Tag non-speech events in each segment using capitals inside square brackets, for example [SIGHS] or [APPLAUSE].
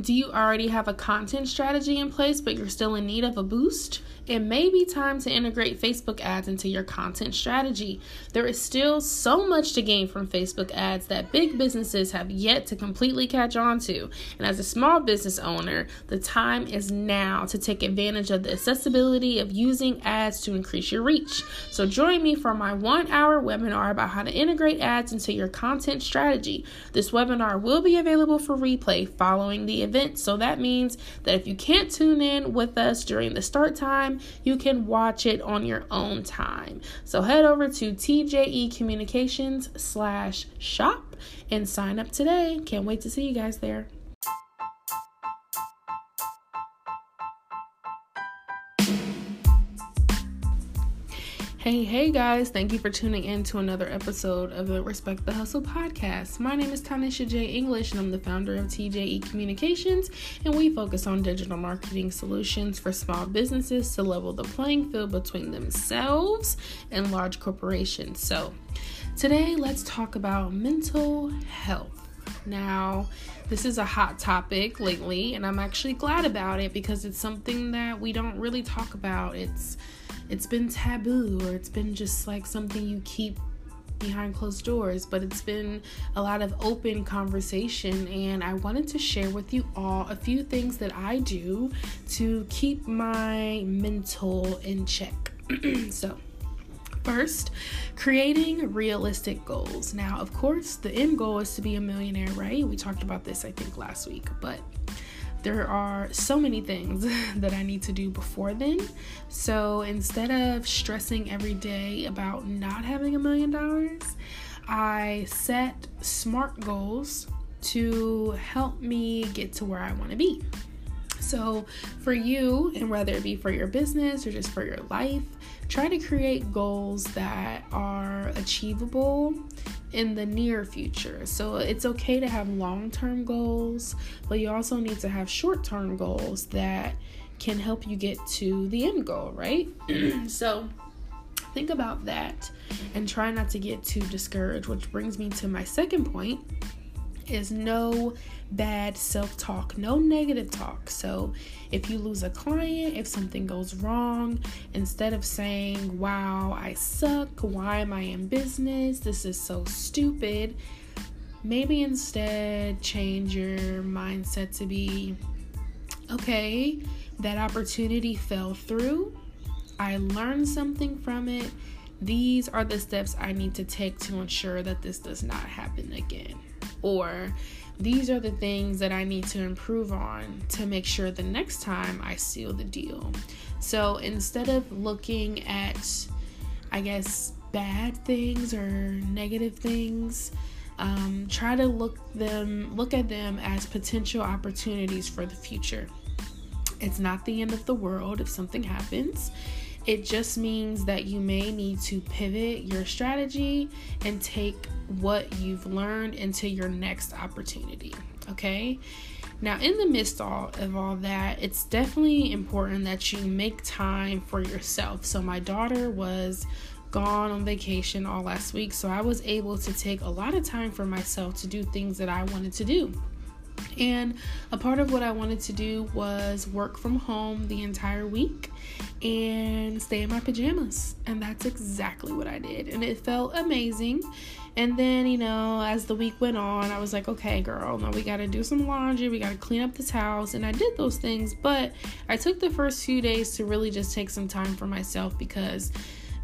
Do you already have a content strategy in place, but you're still in need of a boost? It may be time to integrate Facebook ads into your content strategy. There is still so much to gain from Facebook ads that big businesses have yet to completely catch on to. And as a small business owner, the time is now to take advantage of the accessibility of using ads to increase your reach. So join me for my one hour webinar about how to integrate ads into your content strategy. This webinar will be available for replay following the event. So that means that if you can't tune in with us during the start time, you can watch it on your own time. So head over to TJE Communications slash shop and sign up today. Can't wait to see you guys there. Hey, hey guys, thank you for tuning in to another episode of the Respect the Hustle podcast. My name is Tanisha J. English, and I'm the founder of TJE Communications, and we focus on digital marketing solutions for small businesses to level the playing field between themselves and large corporations. So, today let's talk about mental health. Now, this is a hot topic lately, and I'm actually glad about it because it's something that we don't really talk about. It's it's been taboo or it's been just like something you keep behind closed doors, but it's been a lot of open conversation. And I wanted to share with you all a few things that I do to keep my mental in check. [CLEARS THROAT] so, First, creating realistic goals. Now, of course, the end goal is to be a millionaire, right? We talked about this, I think, last week, but there are so many things [LAUGHS] that I need to do before then. So instead of stressing every day about not having a million dollars, I set smart goals to help me get to where I want to be. So, for you, and whether it be for your business or just for your life, try to create goals that are achievable in the near future. So it's okay to have long term goals, but you also need to have short term goals that can help you get to the end goal, right? [CLEARS THROAT] so think about that and try not to get too discouraged, which brings me to my second point is no bad self talk, no negative talk. So, if you lose a client, if something goes wrong, instead of saying, Wow, I suck, why am I in business? This is so stupid, maybe instead change your mindset to be, Okay, that opportunity fell through. I learned something from it. These are the steps I need to take to ensure that this does not happen again or these are the things that I need to improve on to make sure the next time I seal the deal. So instead of looking at, I guess, bad things or negative things, um, try to look them look at them as potential opportunities for the future. It's not the end of the world if something happens. It just means that you may need to pivot your strategy and take what you've learned into your next opportunity. Okay. Now, in the midst of all that, it's definitely important that you make time for yourself. So, my daughter was gone on vacation all last week, so I was able to take a lot of time for myself to do things that I wanted to do. And a part of what I wanted to do was work from home the entire week and stay in my pajamas. And that's exactly what I did. And it felt amazing. And then, you know, as the week went on, I was like, okay, girl, now we got to do some laundry. We got to clean up this house. And I did those things. But I took the first few days to really just take some time for myself because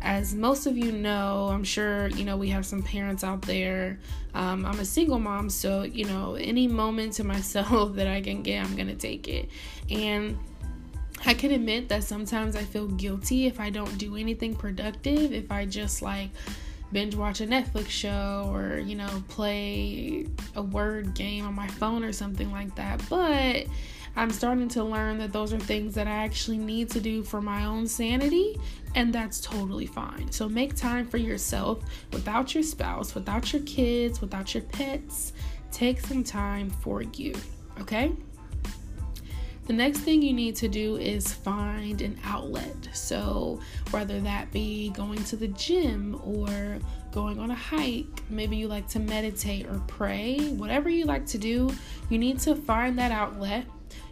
as most of you know, I'm sure you know we have some parents out there. Um, I'm a single mom, so you know any moment to [LAUGHS] myself that I can get, I'm gonna take it. And I can admit that sometimes I feel guilty if I don't do anything productive. If I just like binge watch a Netflix show or you know play a word game on my phone or something like that, but I'm starting to learn that those are things that I actually need to do for my own sanity, and that's totally fine. So make time for yourself without your spouse, without your kids, without your pets. Take some time for you, okay? The next thing you need to do is find an outlet. So, whether that be going to the gym or going on a hike, maybe you like to meditate or pray, whatever you like to do, you need to find that outlet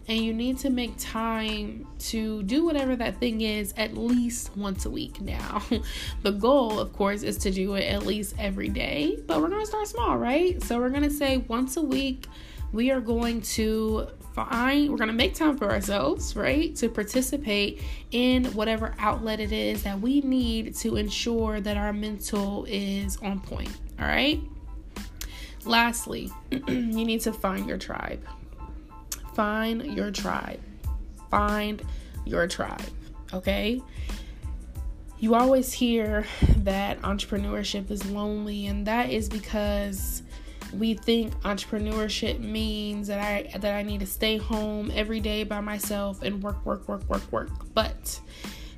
and you need to make time to do whatever that thing is at least once a week now. [LAUGHS] the goal, of course, is to do it at least every day, but we're to start small, right? So we're to say once a week, we are going to find, we're going to make time for ourselves, right? To participate in whatever outlet it is that we need to ensure that our mental is on point, all right? Lastly, [CLEARS THROAT] you need to find your tribe. Find your tribe. Find your tribe. Okay? You always hear that entrepreneurship is lonely, and that is because we think entrepreneurship means that I that I need to stay home every day by myself and work work work work work. But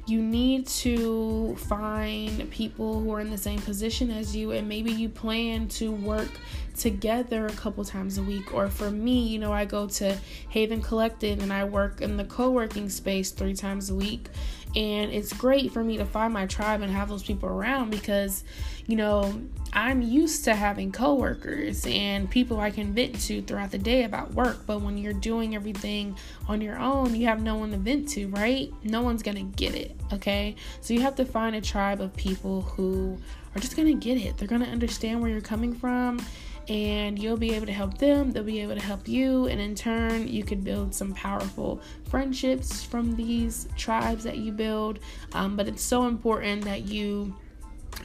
you need to find people who are in the same position as you and maybe you plan to work together a couple times a week or for me you know i go to haven collective and i work in the co-working space three times a week and it's great for me to find my tribe and have those people around because you know i'm used to having coworkers and people i can vent to throughout the day about work. But when you're doing everything on your own you have no one to vent to right? No one's gonna get it okay? So you have to find a tribe of people who are just gonna get it. They're gonna understand where you're coming from and you'll be able to help them, they'll be able to help you, and in turn, you could build some powerful friendships from these tribes that you build. Um, but it's so important that you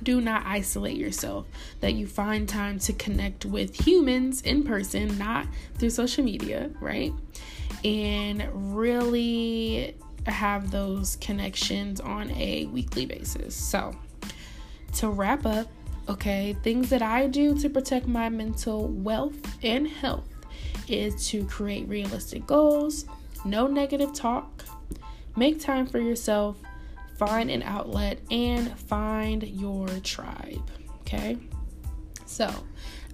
do not isolate yourself, that you find time to connect with humans in person, not through social media, right? And really have those connections on a weekly basis. So, to wrap up, Okay, things that I do to protect my mental wealth and health is to create realistic goals, no negative talk, make time for yourself, find an outlet, and find your tribe. Okay, so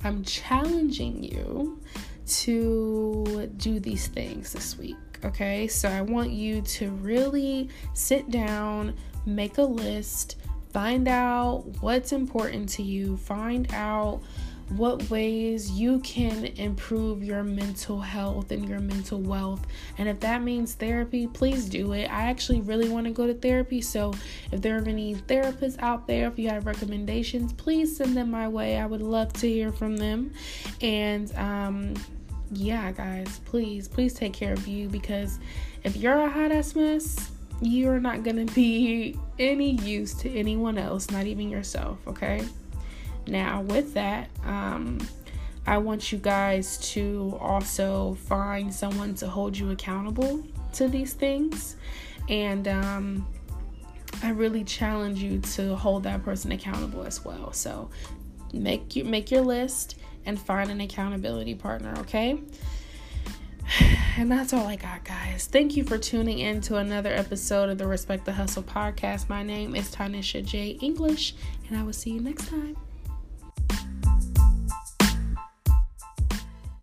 I'm challenging you to do these things this week. Okay, so I want you to really sit down, make a list, Find out what's important to you. Find out what ways you can improve your mental health and your mental wealth. And if that means therapy, please do it. I actually really want to go to therapy. So if there are any therapists out there, if you have recommendations, please send them my way. I would love to hear from them. And um, yeah, guys, please, please take care of you because if you're a hot ass mess, you're not going to be any use to anyone else, not even yourself, okay? Now, with that, um, I want you guys to also find someone to hold you accountable to these things. And um, I really challenge you to hold that person accountable as well. So make you make your list and find an accountability partner, okay? [SIGHS] And that's all I got, guys. Thank you for tuning in to another episode of the Respect the Hustle podcast. My name is Tanisha J. English, and I will see you next time.